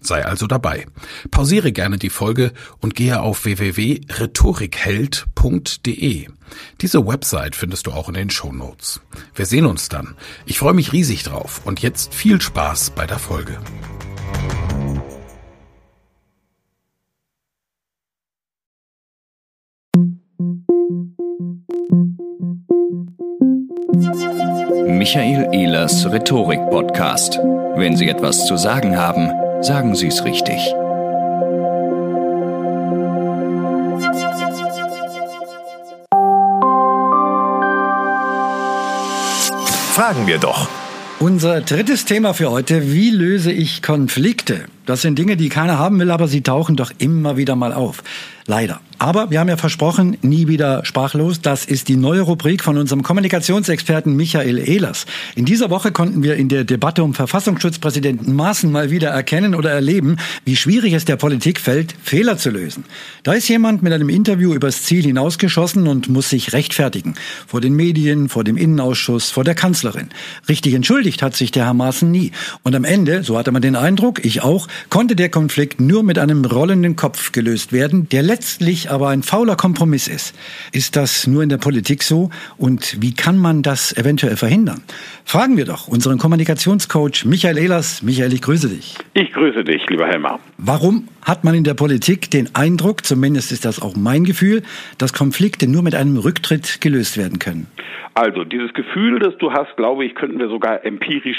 Sei also dabei. Pausiere gerne die Folge und gehe auf www.rhetorikheld.de. Diese Website findest du auch in den Show Notes. Wir sehen uns dann. Ich freue mich riesig drauf und jetzt viel Spaß bei der Folge. Michael Ehlers Rhetorik Podcast. Wenn Sie etwas zu sagen haben, sagen Sie es richtig. Fragen wir doch. Unser drittes Thema für heute, wie löse ich Konflikte? Das sind Dinge, die keiner haben will, aber sie tauchen doch immer wieder mal auf. Leider. Aber wir haben ja versprochen, nie wieder sprachlos. Das ist die neue Rubrik von unserem Kommunikationsexperten Michael Ehlers. In dieser Woche konnten wir in der Debatte um Verfassungsschutzpräsidenten Maaßen mal wieder erkennen oder erleben, wie schwierig es der Politik fällt, Fehler zu lösen. Da ist jemand mit einem Interview übers Ziel hinausgeschossen und muss sich rechtfertigen. Vor den Medien, vor dem Innenausschuss, vor der Kanzlerin. Richtig entschuldigt hat sich der Herr Maaßen nie. Und am Ende, so hatte man den Eindruck, ich auch, konnte der Konflikt nur mit einem rollenden Kopf gelöst werden, der letztlich aber ein fauler Kompromiss ist. Ist das nur in der Politik so? Und wie kann man das eventuell verhindern? Fragen wir doch unseren Kommunikationscoach Michael Ehlers. Michael, ich grüße dich. Ich grüße dich, lieber Helmar. Warum hat man in der Politik den Eindruck, zumindest ist das auch mein Gefühl, dass Konflikte nur mit einem Rücktritt gelöst werden können? Also, dieses Gefühl, das du hast, glaube ich, könnten wir sogar empirisch